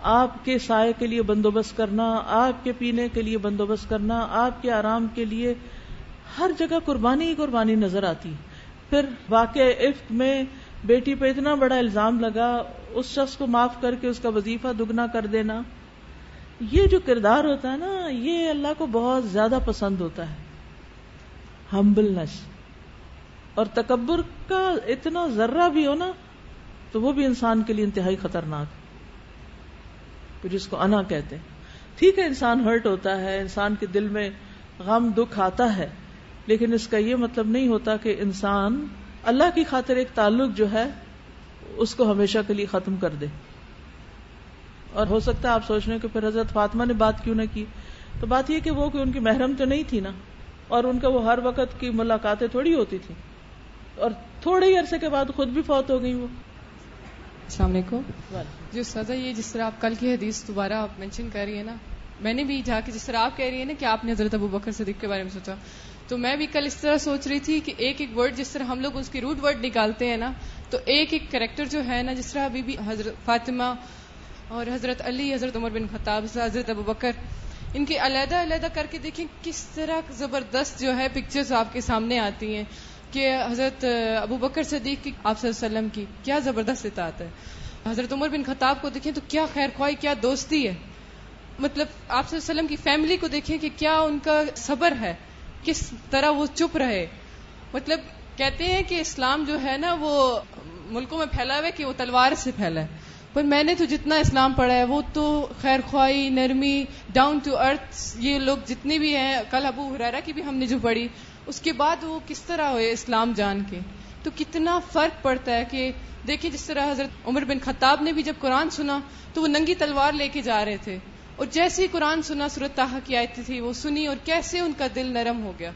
آپ کے سائے کے لیے بندوبست کرنا، آپ کے پینے کے لیے بندوبست کرنا، آپ کے آرام کے لیے ہر جگہ قربانی ہی قربانی نظر آتی۔ پھر واقع عفق میں بیٹی پہ اتنا بڑا الزام لگا، اس شخص کو معاف کر کے اس کا وظیفہ دگنا کر دینا۔ یہ جو کردار ہوتا ہے نا، یہ اللہ کو بہت زیادہ پسند ہوتا ہے۔ ہمبلنس اور تکبر کا اتنا ذرہ بھی ہو نا، تو وہ بھی انسان کے لیے انتہائی خطرناک۔ جس کو انا کہتے ہیں۔ ٹھیک ہے، انسان ہرٹ ہوتا ہے، انسان کے دل میں غم، دکھ آتا ہے، لیکن اس کا یہ مطلب نہیں ہوتا کہ انسان اللہ کی خاطر ایک تعلق جو ہے، اس کو ہمیشہ کے لیے ختم کر دے۔ اور ہو سکتا ہے آپ سوچ رہے کہ پھر حضرت فاطمہ نے بات کیوں نہ کی۔ تو بات یہ کہ وہ کہ ان کی محرم تو نہیں تھی نا، اور ان کا وہ ہر وقت کی ملاقاتیں تھوڑی ہوتی تھی اور تھوڑے ہی عرصے کے بعد خود بھی فوت ہو گئی وہ۔ السلام علیکم۔ جو سزا یہ جس طرح آپ کل کی حدیث دوبارہ آپ مینشن کر رہی ہیں نا، میں نے بھی جا کے جس طرح آپ کہہ رہی ہیں نا کہ آپ نے حضرت ابو بکر صدیق کے بارے میں سوچا۔ تو میں بھی کل اس طرح سوچ رہی تھی کہ ایک ایک ورڈ جس طرح ہم لوگ اس کی روٹ ورڈ نکالتے ہیں نا، تو ایک ایک کریکٹر جو ہے نا، جس طرح ابھی بھی حضرت فاطمہ اور حضرت علی، حضرت عمر بن خطاب، حضرت ابو بکر، ان کے علیحدہ علیحدہ کر کے دیکھیں کس طرح زبردست جو ہے پکچرز آپ کے سامنے آتی ہیں۔ کہ حضرت ابو بکر صدیق کی آپ صلی اللہ علیہ وسلم کی کیا زبردست اطاعت ہے۔ حضرت عمر بن خطاب کو دیکھیں تو کیا خیر خواہ کیا دوستی ہے۔ مطلب آپ صلی اللہ علیہ وسلم کی فیملی کو دیکھیں کہ کیا ان کا صبر ہے، کس طرح وہ چپ رہے۔ مطلب کہتے ہیں کہ اسلام جو ہے نا وہ ملکوں میں پھیلا ہوا ہے کہ وہ تلوار سے پھیلا ہے۔ پر میں نے تو جتنا اسلام پڑھا ہے وہ تو خیر خواہی، نرمی ڈاؤن ٹو ارتھ یہ لوگ جتنے بھی ہیں، کل ابو حرارا کی بھی ہم نے جو پڑھی اس کے بعد وہ کس طرح ہوئے اسلام جان کے؟ تو کتنا فرق پڑتا ہے کہ دیکھیں جس طرح حضرت عمر بن خطاب نے بھی جب قرآن سنا تو وہ ننگی تلوار لے کے جا رہے تھے اور جیسے ہی قرآن سنا صورت تاہ کی آیت تھی وہ سنی اور کیسے ان کا دل نرم ہو گیا۔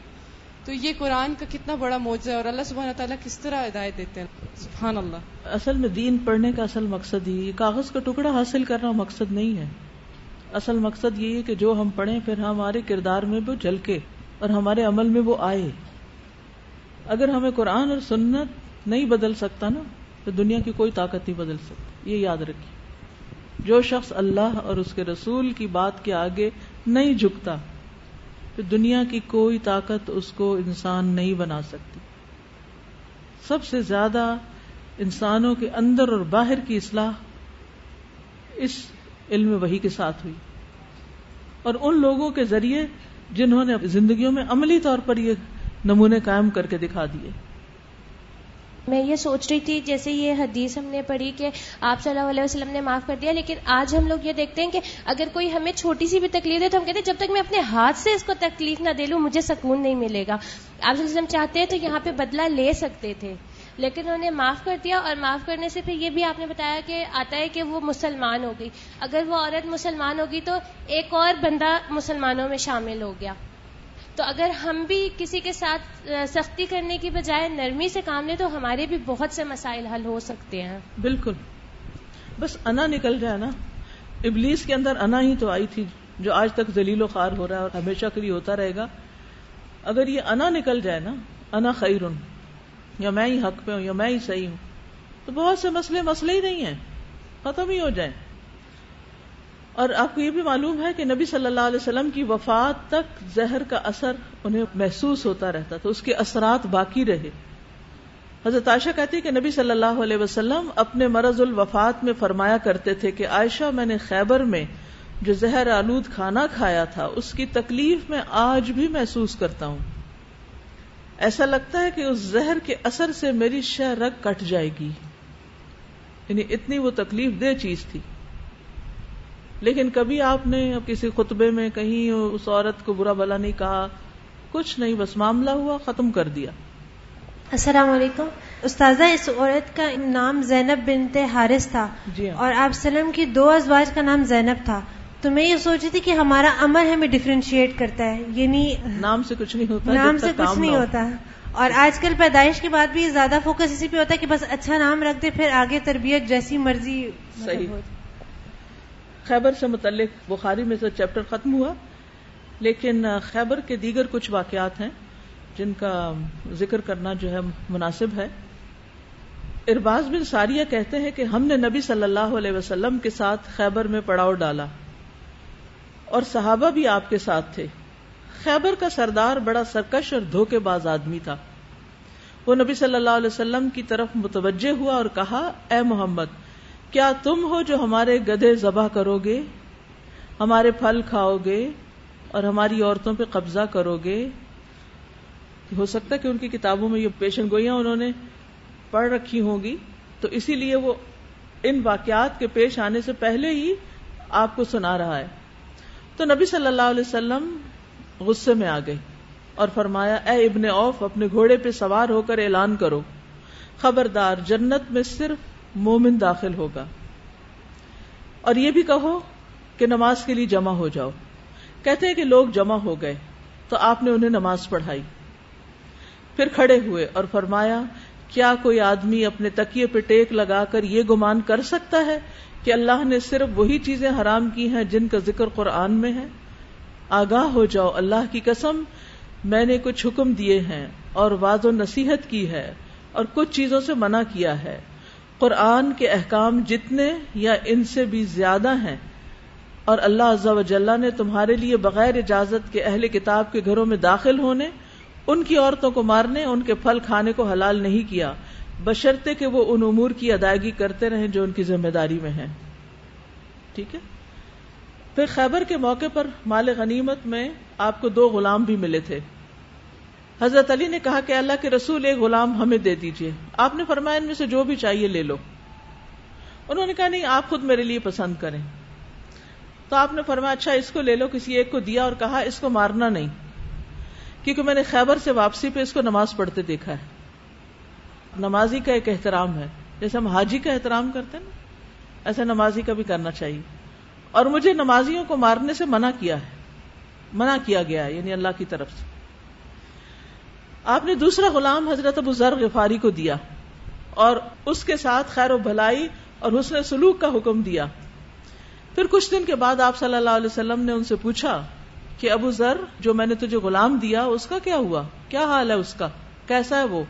تو یہ قرآن کا کتنا بڑا موجہ ہے اور اللہ سبحانہ تعالیٰ کس طرح ہدایت دیتے ہیں؟ سبحان اللہ۔ اصل میں دین پڑھنے کا اصل مقصد ہی، کاغذ کا ٹکڑا حاصل کرنا مقصد نہیں ہے۔ اصل مقصد یہ ہے کہ جو ہم پڑھیں پھر ہمارے کردار میں وہ جھلکے۔ اور ہمارے عمل میں وہ آئے۔ اگر ہمیں قرآن اور سنت نہیں بدل سکتا نا، تو دنیا کی کوئی طاقت نہیں بدل سکتی۔ یہ یاد رکھیے۔ جو شخص اللہ اور اس کے رسول کی بات کے آگے نہیں جھکتا، تو دنیا کی کوئی طاقت اس کو انسان نہیں بنا سکتی۔ سب سے زیادہ انسانوں کے اندر اور باہر کی اصلاح اس علم وہی کے ساتھ ہوئی۔ اور ان لوگوں کے ذریعے جنہوں نے زندگیوں میں عملی طور پر یہ نمونے قائم کر کے دکھا دیے۔ میں یہ سوچ رہی تھی، جیسے یہ حدیث ہم نے پڑھی کہ آپ صلی اللہ علیہ وسلم نے معاف کر دیا، لیکن آج ہم لوگ یہ دیکھتے ہیں کہ اگر کوئی ہمیں چھوٹی سی بھی تکلیف دے تو ہم کہتے ہیں، جب تک میں اپنے ہاتھ سے اس کو تکلیف نہ دے لوں، مجھے سکون نہیں ملے گا۔ آپ صلی اللہ علیہ وسلم چاہتے ہیں تو یہاں پہ بدلہ لے سکتے تھے۔ لیکن انہوں نے معاف کر دیا اور معاف کرنے سے پھر یہ بھی آپ نے بتایا کہ آتا ہے کہ وہ مسلمان ہو گئی۔ اگر وہ عورت مسلمان ہوگی تو ایک اور بندہ مسلمانوں میں شامل ہو گیا۔ تو اگر ہم بھی کسی کے ساتھ سختی کرنے کی بجائے نرمی سے کام لیں تو ہمارے بھی بہت سے مسائل حل ہو سکتے ہیں۔ بالکل۔ بس انا نکل جائے نا۔ ابلیس کے اندر انا ہی تو آئی تھی، جو آج تک ذلیل و خار ہو رہا ہے اور ہمیشہ کے لیے ہوتا رہے گا۔ اگر یہ انا نکل جائے نا، انا خیرن۔ یا میں ہی حق پہ ہوں یا میں ہی صحیح ہوں، تو بہت سے مسئلے مسئلے ہی نہیں ہیں، ختم ہی ہو جائیں۔ اور آپ کو یہ بھی معلوم ہے کہ نبی صلی اللہ علیہ وسلم کی وفات تک زہر کا اثر انہیں محسوس ہوتا رہتا تھا، اس کے اثرات باقی رہے۔ حضرت عائشہ کہتی کہ نبی صلی اللہ علیہ وسلم اپنے مرض الوفات میں فرمایا کرتے تھے کہ عائشہ، میں نے خیبر میں جو زہر آلود کھانا کھایا تھا، اس کی تکلیف میں آج بھی محسوس کرتا ہوں۔ ایسا لگتا ہے کہ اس زہر کے اثر سے میری شہ رگ کٹ جائے گی۔ یعنی اتنی وہ تکلیف دہ چیز تھی۔ لیکن کبھی آپ نے کسی خطبے میں کہیں اس عورت کو برا بلا نہیں کہا کچھ نہیں بس معاملہ ہوا ختم کر دیا۔ السلام علیکم۔ استاذہ اس عورت کا نام زینب بنت حارث تھا۔ جی ہاں۔ اور آپ سلم کی دو ازواج کا نام زینب تھا۔ تو میں یہ سوچ رہی تھی کہ ہمارا عمل ہمیں ڈفرینشیٹ کرتا ہے یعنی نام سے کچھ نہیں ہوتا نام سے کچھ نہیں نہ ہو۔ ہوتا اور آج کل پیدائش کے بعد بھی زیادہ فوکس اسی پہ ہوتا ہے کہ بس اچھا نام رکھ دے پھر آگے تربیت جیسی مرضی مطلب صحیح۔ ہو۔ خیبر سے متعلق بخاری میں سے چیپٹر ختم ہوا لیکن خیبر کے دیگر کچھ واقعات ہیں جن کا ذکر کرنا جو ہے مناسب ہے ارباز بن ساریہ کہتے ہیں کہ ہم نے نبی صلی اللہ علیہ وسلم کے ساتھ خیبر میں پڑاؤ ڈالا اور صحابہ بھی آپ کے ساتھ تھے۔ خیبر کا سردار بڑا سرکش اور دھوکے باز آدمی تھا۔ وہ نبی صلی اللہ علیہ وسلم کی طرف متوجہ ہوا اور کہا، اے محمد، کیا تم ہو جو ہمارے گدھے ذبح کرو گے ہمارے پھل کھاؤ گے اور ہماری عورتوں پہ قبضہ کرو گے ہو سکتا ہے کہ ان کی کتابوں میں یہ پیشن گوئیاں انہوں نے پڑھ رکھی ہوں گی۔ تو اسی لیے وہ ان واقعات کے پیش آنے سے پہلے ہی آپ کو سنا رہا ہے۔ تو نبی صلی اللہ علیہ وسلم غصے میں آ گئے اور فرمایا، اے ابن اوف اپنے گھوڑے پہ سوار ہو کر اعلان کرو۔ خبردار، جنت میں صرف مومن داخل ہوگا۔ اور یہ بھی کہو کہ نماز کے لیے جمع ہو جاؤ۔ کہتے ہیں کہ لوگ جمع ہو گئے تو آپ نے انہیں نماز پڑھائی۔ پھر کھڑے ہوئے اور فرمایا کیا کوئی آدمی اپنے تکیے پہ ٹیک لگا کر یہ گمان کر سکتا ہے کہ اللہ نے صرف وہی چیزیں حرام کی ہیں جن کا ذکر قرآن میں ہے؟ آگاہ ہو جاؤ، اللہ کی قسم، میں نے کچھ حکم دیے ہیں اور واض و نصیحت کی ہے اور کچھ چیزوں سے منع کیا ہے۔ قرآن کے احکام جتنے یا ان سے بھی زیادہ ہیں اور اللہ عز و جلہ نے تمہارے لیے بغیر اجازت کے اہل کتاب کے گھروں میں داخل ہونے ان کی عورتوں کو مارنے، ان کے پھل کھانے کو حلال نہیں کیا۔ بشرطے کہ وہ ان امور کی ادائیگی کرتے رہیں جو ان کی ذمہ داری میں ہیں۔ ٹھیک ہے؟ پھر خیبر کے موقع پر مال غنیمت میں آپ کو دو غلام بھی ملے تھے۔ حضرت علی نے کہا کہ اللہ کے رسول ایک غلام ہمیں دے دیجیے۔ آپ نے فرمایا ان میں سے جو بھی چاہیے لے لو۔ انہوں نے کہا نہیں، آپ خود میرے لیے پسند کریں۔ تو آپ نے فرمایا اچھا اس کو لے لو، کسی ایک کو دیا اور کہا اس کو مارنا نہیں۔ کیونکہ میں نے خیبر سے واپسی پہ اس کو نماز پڑھتے دیکھا ہے۔ نمازی کا ایک احترام ہے۔ جیسے ہم حاجی کا احترام کرتے ہیں نا، ایسا نمازی کا بھی کرنا چاہیے۔ اور مجھے نمازیوں کو مارنے سے منع کیا ہے۔ منع کیا گیا ہے یعنی اللہ کی طرف سے۔ آپ نے دوسرا غلام حضرت ابو ذر غفاری کو دیا اور اس کے ساتھ خیر و بھلائی اور حسن سلوک کا حکم دیا۔ پھر کچھ دن کے بعد آپ صلی اللہ علیہ وسلم نے ان سے پوچھا کہ ابو ذر جو میں نے تجھے غلام دیا، اس کا کیا ہوا؟ کیا حال ہے اس کا؟ کیسا ہے وہ؟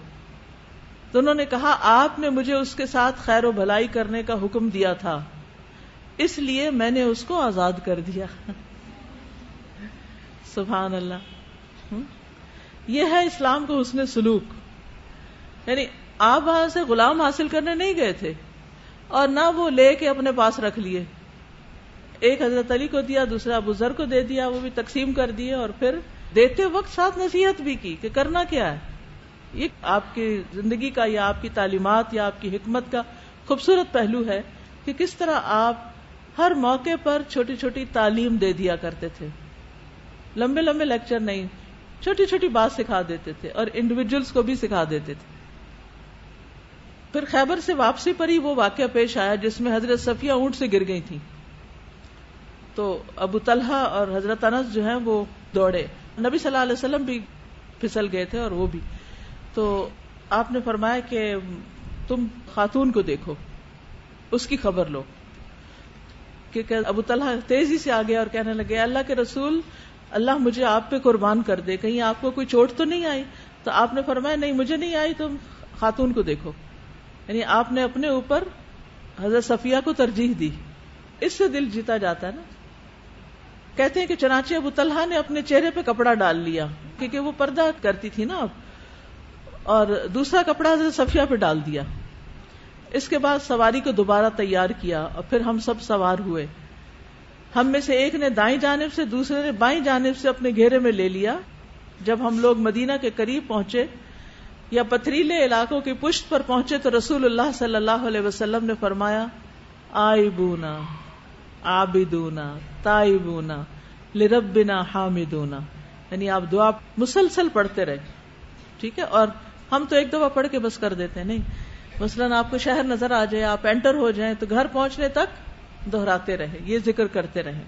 تو انہوں نے کہا، آپ نے مجھے اس کے ساتھ خیر و بھلائی کرنے کا حکم دیا تھا۔ اس لیے میں نے اس کو آزاد کر دیا۔ سبحان اللہ۔ یہ ہے اسلام کو حسن سلوک۔ یعنی آپ وہاں سے غلام حاصل کرنے نہیں گئے تھے اور نہ وہ لے کے اپنے پاس رکھ لیے۔ ایک حضرت علی کو دیا، دوسرا ابو ذر کو دے دیا، وہ بھی تقسیم کر دیے اور پھر دیتے وقت ساتھ نصیحت بھی کی کہ کرنا کیا ہے؟ یہ آپ کی زندگی کا یا آپ کی تعلیمات یا آپ کی حکمت کا خوبصورت پہلو ہے کہ کس طرح آپ ہر موقع پر چھوٹی چھوٹی تعلیم دے دیا کرتے تھے۔ لمبے لمبے لیکچر نہیں، چھوٹی چھوٹی بات سکھا دیتے تھے اور انڈیویجلس کو بھی سکھا دیتے تھے۔ پھر خیبر سے واپسی پر ہی وہ واقعہ پیش آیا جس میں حضرت صفیہ اونٹ سے گر گئی تھی تو ابو طلحہ اور حضرت انس جو ہیں وہ دوڑے۔ نبی صلی اللہ علیہ وسلم بھی پھسل گئے تھے اور وہ بھی۔ تو آپ نے فرمایا کہ تم خاتون کو دیکھو، اس کی خبر لو۔ کیونکہ ابو طلحہ تیزی سے آگے اور کہنے لگے، اللہ کے رسول، اللہ مجھے آپ پہ قربان کر دے، کہیں آپ کو کوئی چوٹ تو نہیں آئی؟ تو آپ نے فرمایا، نہیں، مجھے نہیں آئی، تم خاتون کو دیکھو۔ یعنی آپ نے اپنے اوپر حضرت صفیہ کو ترجیح دی۔ اس سے دل جیتا جاتا ہے نا۔ کہتے ہیں کہ چنانچہ ابو طلحہ نے اپنے چہرے پہ کپڑا ڈال لیا، کیونکہ وہ پردہ کرتی تھی نا اب۔ اور دوسرا کپڑا حضرت صفیہ پہ ڈال دیا۔ اس کے بعد سواری کو دوبارہ تیار کیا اور پھر ہم سب سوار ہوئے۔ ہم میں سے ایک نے دائیں جانب سے، دوسرے نے بائیں جانب سے اپنے گھیرے میں لے لیا۔ جب ہم لوگ مدینہ کے قریب پہنچے یا پتھریلے علاقوں کی پشت پر پہنچے تو رسول اللہ صلی اللہ علیہ وسلم نے فرمایا آئی بونا۔ آبدونا تائی بونا لربنا حامدونا۔ یعنی آپ دعا مسلسل پڑھتے رہے۔ ٹھیک ہے؟ اور ہم تو ایک دفعہ پڑھ کے بس کر دیتے ہیں۔ نہیں، مثلاً آپ کو شہر نظر آ جائے، آپ انٹر ہو جائیں تو گھر پہنچنے تک دہراتے رہے یہ ذکر کرتے رہے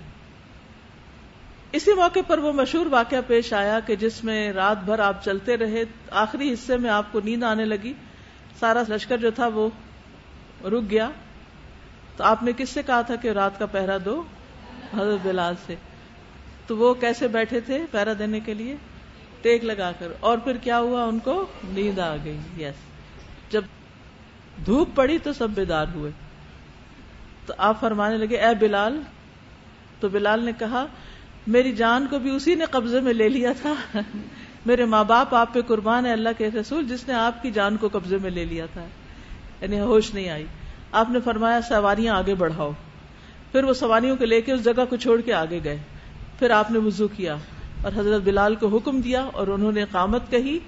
اسی موقع پر وہ مشہور واقعہ پیش آیا کہ جس میں رات بھر آپ چلتے رہے، آخری حصے میں آپ کو نیند آنے لگی۔ سارا لشکر جو تھا وہ رک گیا۔ تو آپ نے کس سے کہا تھا کہ رات کا پہرا دو؟ حضرت بلال سے۔ تو وہ کیسے بیٹھے تھے پہرا دینے کے لیے؟ ٹیک لگا کر۔ اور پھر کیا ہوا؟ ان کو نیند آ گئی۔ یس جب دھوپ پڑی تو سب بیدار ہوئے۔ تو آپ فرمانے لگے، اے بلال، تو بلال نے کہا، میری جان کو بھی اسی نے قبضے میں لے لیا تھا۔ میرے ماں باپ آپ پہ قربان ہے، اللہ کے رسول، جس نے آپ کی جان کو قبضے میں لے لیا تھا۔ یعنی ہوش نہیں آئی۔ آپ نے فرمایا سواریاں آگے بڑھاؤ۔ پھر وہ سواریوں کو لے کے اس جگہ کو چھوڑ کے آگے گئے۔ پھر آپ نے وضو کیا اور حضرت بلال کو حکم دیا اور انہوں نے قامت کہی۔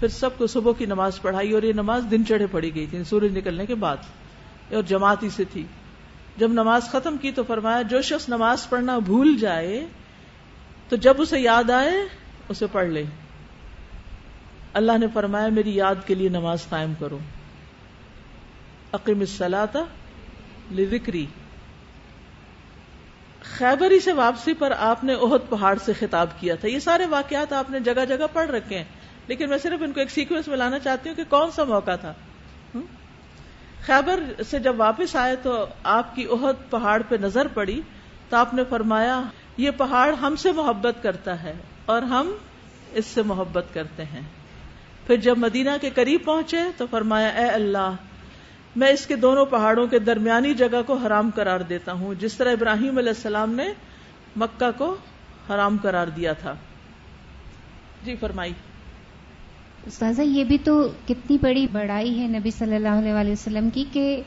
پھر سب کو صبح کی نماز پڑھائی اور یہ نماز دن چڑھے پڑی گئی تھی، سورج نکلنے کے بعد۔ اور جماعت ہی سے تھی۔ جب نماز ختم کی تو فرمایا، جو شخص نماز پڑھنا بھول جائے تو جب اسے یاد آئے، اسے پڑھ لے۔ اللہ نے فرمایا، میری یاد کے لیے نماز قائم کرو۔ عقیم السلاتا لذکری۔ خیبری سے واپسی پر آپ نے اہد پہاڑ سے خطاب کیا تھا۔ یہ سارے واقعات آپ نے جگہ جگہ پڑھ رکھے ہیں، لیکن میں صرف ان کو ایک سیکوینس میں لانا چاہتی ہوں کہ کون سا موقع تھا۔ خیبر سے جب واپس آئے تو آپ کی اہد پہاڑ پہ نظر پڑی تو آپ نے فرمایا، یہ پہاڑ ہم سے محبت کرتا ہے اور ہم اس سے محبت کرتے ہیں۔ پھر جب مدینہ کے قریب پہنچے تو فرمایا، اے اللہ میں اس کے دونوں پہاڑوں کے درمیانی جگہ کو حرام قرار دیتا ہوں۔ جس طرح ابراہیم علیہ السلام نے مکہ کو حرام قرار دیا تھا۔ جی فرمائی۔ استاذہ، یہ بھی تو کتنی بڑی بڑائی ہے نبی صلی اللہ علیہ وسلم کی کہ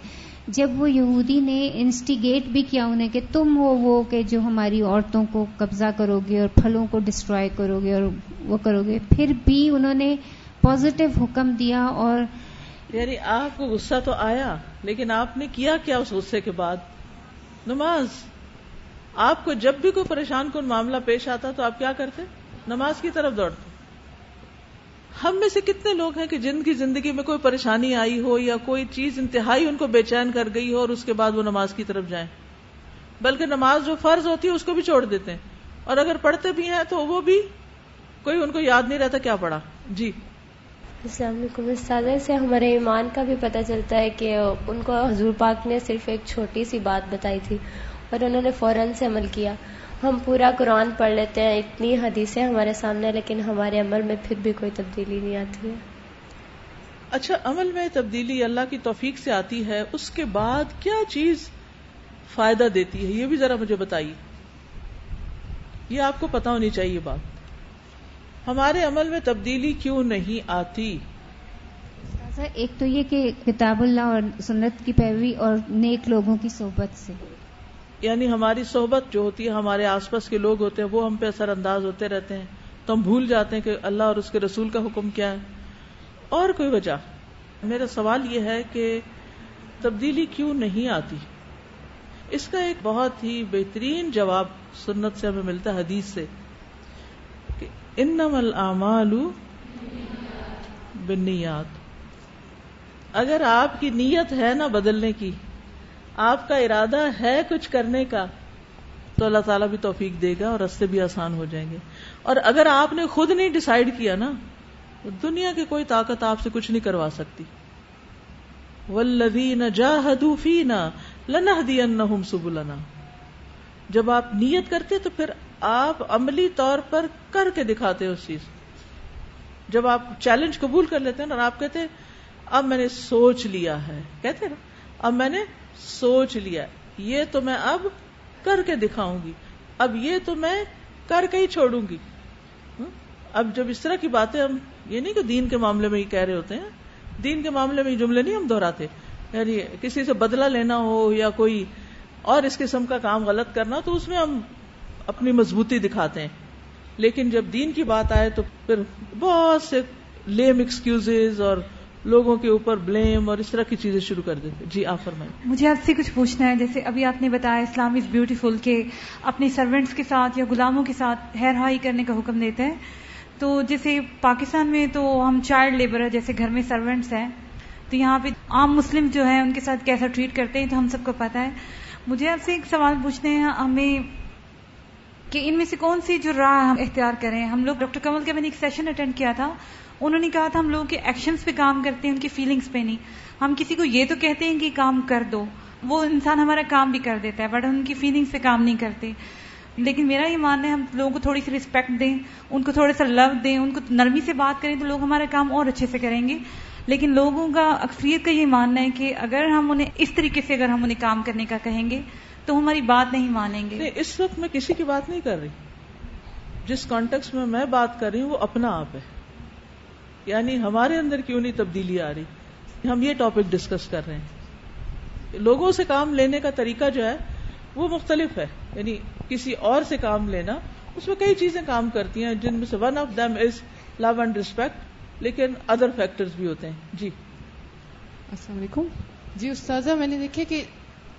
جب وہ یہودی نے انسٹیگیٹ بھی کیا انہیں کہ تم ہو وہ کہ جو ہماری عورتوں کو قبضہ کرو گے اور پھلوں کو ڈسٹروائے کرو گے اور وہ کرو گے پھر بھی انہوں نے پازیٹو حکم دیا اور یعنی آپ کو غصہ تو آیا، لیکن آپ نے کیا کیا اس غصے کے بعد؟ نماز۔ آپ کو جب بھی کوئی پریشان کن معاملہ پیش آتا تو آپ کیا کرتے؟ نماز کی طرف دوڑتے۔ ہم میں سے کتنے لوگ ہیں کہ جن کی زندگی میں کوئی پریشانی آئی ہو یا کوئی چیز انتہائی ان کو بے چین کر گئی ہو اور اس کے بعد وہ نماز کی طرف جائیں۔ بلکہ نماز جو فرض ہوتی ہے اس کو بھی چھوڑ دیتے ہیں۔ اور اگر پڑھتے بھی ہیں تو وہ بھی کوئی ان کو یاد نہیں رہتا کیا پڑھا۔ جی۔ السلام علیکم استاد سے ہمارے ایمان کا بھی پتہ چلتا ہے کہ ان کو حضور پاک نے صرف ایک چھوٹی سی بات بتائی تھی اور انہوں نے فوراً سے عمل کیا۔ ہم پورا قرآن پڑھ لیتے ہیں، اتنی حدیثیں ہمارے سامنے، لیکن ہمارے عمل میں پھر بھی کوئی تبدیلی نہیں آتی ہے۔ اچھا عمل میں تبدیلی اللہ کی توفیق سے آتی ہے، اس کے بعد کیا چیز فائدہ دیتی ہے؟ یہ بھی ذرا مجھے بتائیے۔ یہ آپ کو پتا ہونی چاہیے بات۔ ہمارے عمل میں تبدیلی کیوں نہیں آتی؟ ایک تو یہ کہ کتاب اللہ اور سنت کی پیروی اور نیک لوگوں کی صحبت سے۔ یعنی ہماری صحبت جو ہوتی ہے ہمارے آس پاس کے لوگ ہوتے ہیں وہ ہم پہ اثر انداز ہوتے رہتے ہیں۔ تو ہم بھول جاتے ہیں کہ اللہ اور اس کے رسول کا حکم کیا ہے۔ اور کوئی وجہ؟ میرا سوال یہ ہے کہ تبدیلی کیوں نہیں آتی؟ اس کا ایک بہت ہی بہترین جواب سنت سے ہمیں ملتا ہے حدیث سے۔ انم العمال اگر آپ کی نیت ہے نا بدلنے کی، آپ کا ارادہ ہے کچھ کرنے کا، تو اللہ تعالیٰ بھی توفیق دے گا اور رستے بھی آسان ہو جائیں گے۔ اور اگر آپ نے خود نہیں ڈسائڈ کیا نا، تو دنیا کی کوئی طاقت آپ سے کچھ نہیں کروا سکتی۔ ولوین جاہدوا فینا لنہدینہم سبلنا۔ جب آپ نیت کرتے تو پھر آپ عملی طور پر کر کے دکھاتے اس چیز جب آپ چیلنج قبول کر لیتے ہیں اور آپ کہتے اب میں نے سوچ لیا ہے۔ کہتے نا، اب میں نے سوچ لیا یہ تو میں اب کر کے دکھاؤں گی۔ اب یہ تو میں کر کے ہی چھوڑوں گی۔ اب جب اس طرح کی باتیں ہم، یہ نہیں کہ دین کے معاملے میں ہی کہہ رہے ہوتے ہیں۔ دین کے معاملے میں یہ جملے نہیں ہم دہراتے۔ یعنی کسی سے بدلہ لینا ہو یا کوئی اور اس قسم کا کام غلط کرنا، تو اس میں ہم اپنی مضبوطی دکھاتے ہیں۔ لیکن جب دین کی بات آئے تو پھر بہت سے لیم ایکسکیوز اور لوگوں کے اوپر بلیم اور اس طرح کی چیزیں شروع کر دیتے جی آپ فرمائیں۔ مجھے آپ سے کچھ پوچھنا ہے۔ جیسے ابھی آپ نے بتایا اسلام از بیوٹیفل کہ اپنے سروینٹس کے ساتھ یا غلاموں کے ساتھ ہیر ہائی کرنے کا حکم دیتا ہے تو جیسے پاکستان میں تو ہم چائلڈ لیبر ہے جیسے گھر میں سروینٹس ہیں۔ تو یہاں پہ عام مسلم جو ہے ان کے ساتھ کیسا ٹریٹ کرتے ہیں تو ہم سب کو پتا ہے۔ مجھے آپ سے ایک سوال پوچھنے ہیں ہمیں کہ ان میں سے کون سی جو راہ ہم اختیار کریں ہم لوگ ڈاکٹر کمل کا میں نے ایک سیشن اٹینڈ کیا تھا۔ انہوں نے کہا تھا ہم لوگوں کے ایکشنز پہ کام کرتے ہیں، ان کی فیلنگز پہ نہیں۔ ہم کسی کو یہ تو کہتے ہیں کہ کام کر دو۔ وہ انسان ہمارا کام بھی کر دیتا ہے بٹ ان کی فیلنگز پہ کام نہیں کرتے۔ لیکن میرا یہ ماننا ہے، ہم لوگوں کو تھوڑی سی رسپیکٹ دیں، ان کو تھوڑا سا لو دیں، ان کو نرمی سے بات کریں تو لوگ ہمارا کام اور اچھے سے کریں گے۔ لیکن لوگوں کا اکثریت کا یہ ماننا ہے کہ اگر ہم انہیں اس طریقے سے، اگر ہم انہیں کام کرنے کا کہیں گے تو ہماری بات نہیں مانیں گے۔ اس وقت میں کسی کی بات نہیں کر رہی۔ جس کانٹیکس میں میں بات کر رہی ہوں وہ اپنا آپ ہے۔ یعنی ہمارے اندر کیوں نہیں تبدیلی آ رہی ہم یہ ٹاپک ڈسکس کر رہے ہیں۔ لوگوں سے کام لینے کا طریقہ جو ہے وہ مختلف ہے۔ یعنی کسی اور سے کام لینا اس میں کئی چیزیں کام کرتی ہیں جن میں سے one of them is love and respect لیکن ادر فیکٹر بھی ہوتے ہیں۔ جی۔ السلام علیکم۔ جی استاذہ میں نے دیکھا کہ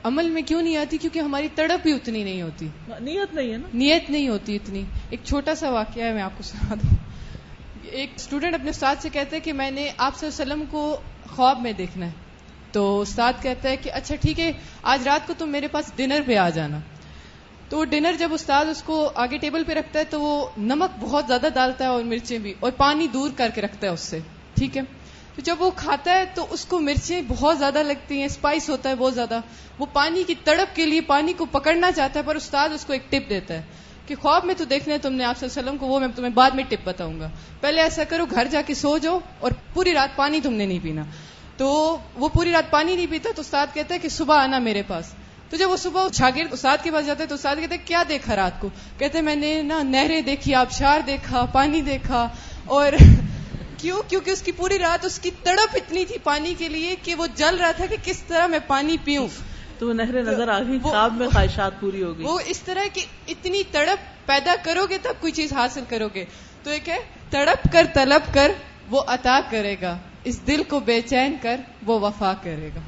عمل میں کیوں نہیں آتی؟ کیونکہ ہماری تڑپ بھی اتنی نہیں ہوتی۔ نیت نہیں ہے نا؟ نیت نہیں ہوتی اتنی۔ ایک چھوٹا سا واقعہ ہے میں آپ کو سنا دوں۔ ایک اسٹوڈینٹ اپنے استاد سے کہتے ہیں کہ میں نے آپ صلی اللہ علیہ وسلم کو خواب میں دیکھنا ہے۔ تو استاد کہتا ہے کہ اچھا ٹھیک ہے آج رات کو تم میرے پاس ڈنر پہ آ جانا۔ تو ڈنر جب استاد اس کو آگے ٹیبل پہ رکھتا ہے تو وہ نمک بہت زیادہ ڈالتا ہے اور مرچیں بھی اور پانی دور کر کے رکھتا ہے اس سے۔ ٹھیک ہے؟ تو جب وہ کھاتا ہے تو اس کو مرچیں بہت زیادہ لگتی ہیں اسپائس ہوتا ہے بہت زیادہ۔ وہ پانی کی تڑپ کے لیے پانی کو پکڑنا چاہتا ہے، پر استاد اس کو ایک ٹپ دیتا ہے کہ خواب میں تو دیکھنا ہے تم نے آپ صلی اللہ علیہ وسلم کو، وہ میں تمہیں بعد میں ٹپ بتاؤں گا۔ پہلے ایسا کرو، گھر جا کے سو جاؤ اور پوری رات پانی تم نے نہیں پینا۔ تو وہ پوری رات پانی نہیں پیتا، تو استاد کہتا ہے کہ صبح آنا میرے پاس۔ تو جب وہ صبح شاگرد استاد کے پاس جاتے تو استاد کہتے کیا دیکھا رات کو؟ کہتے میں نے نا نہریں دیکھی، آبشار دیکھا، پانی دیکھا اور کیوں؟ کیونکہ اس کی پوری رات اس کی تڑپ اتنی تھی پانی کے لیے کہ وہ جل رہا تھا کہ کس طرح میں پانی پیوں۔ تو وہ نہریں نظر آ گئی خواب میں خواہشات پوری ہو گئی وہ اس طرح کی اتنی تڑپ پیدا کرو گے تب کوئی چیز حاصل کرو گے۔ تو ایک ہے تڑپ کر طلب کر وہ عطا کرے گا۔ اس دل کو بے چین کر وہ وفا کرے گا۔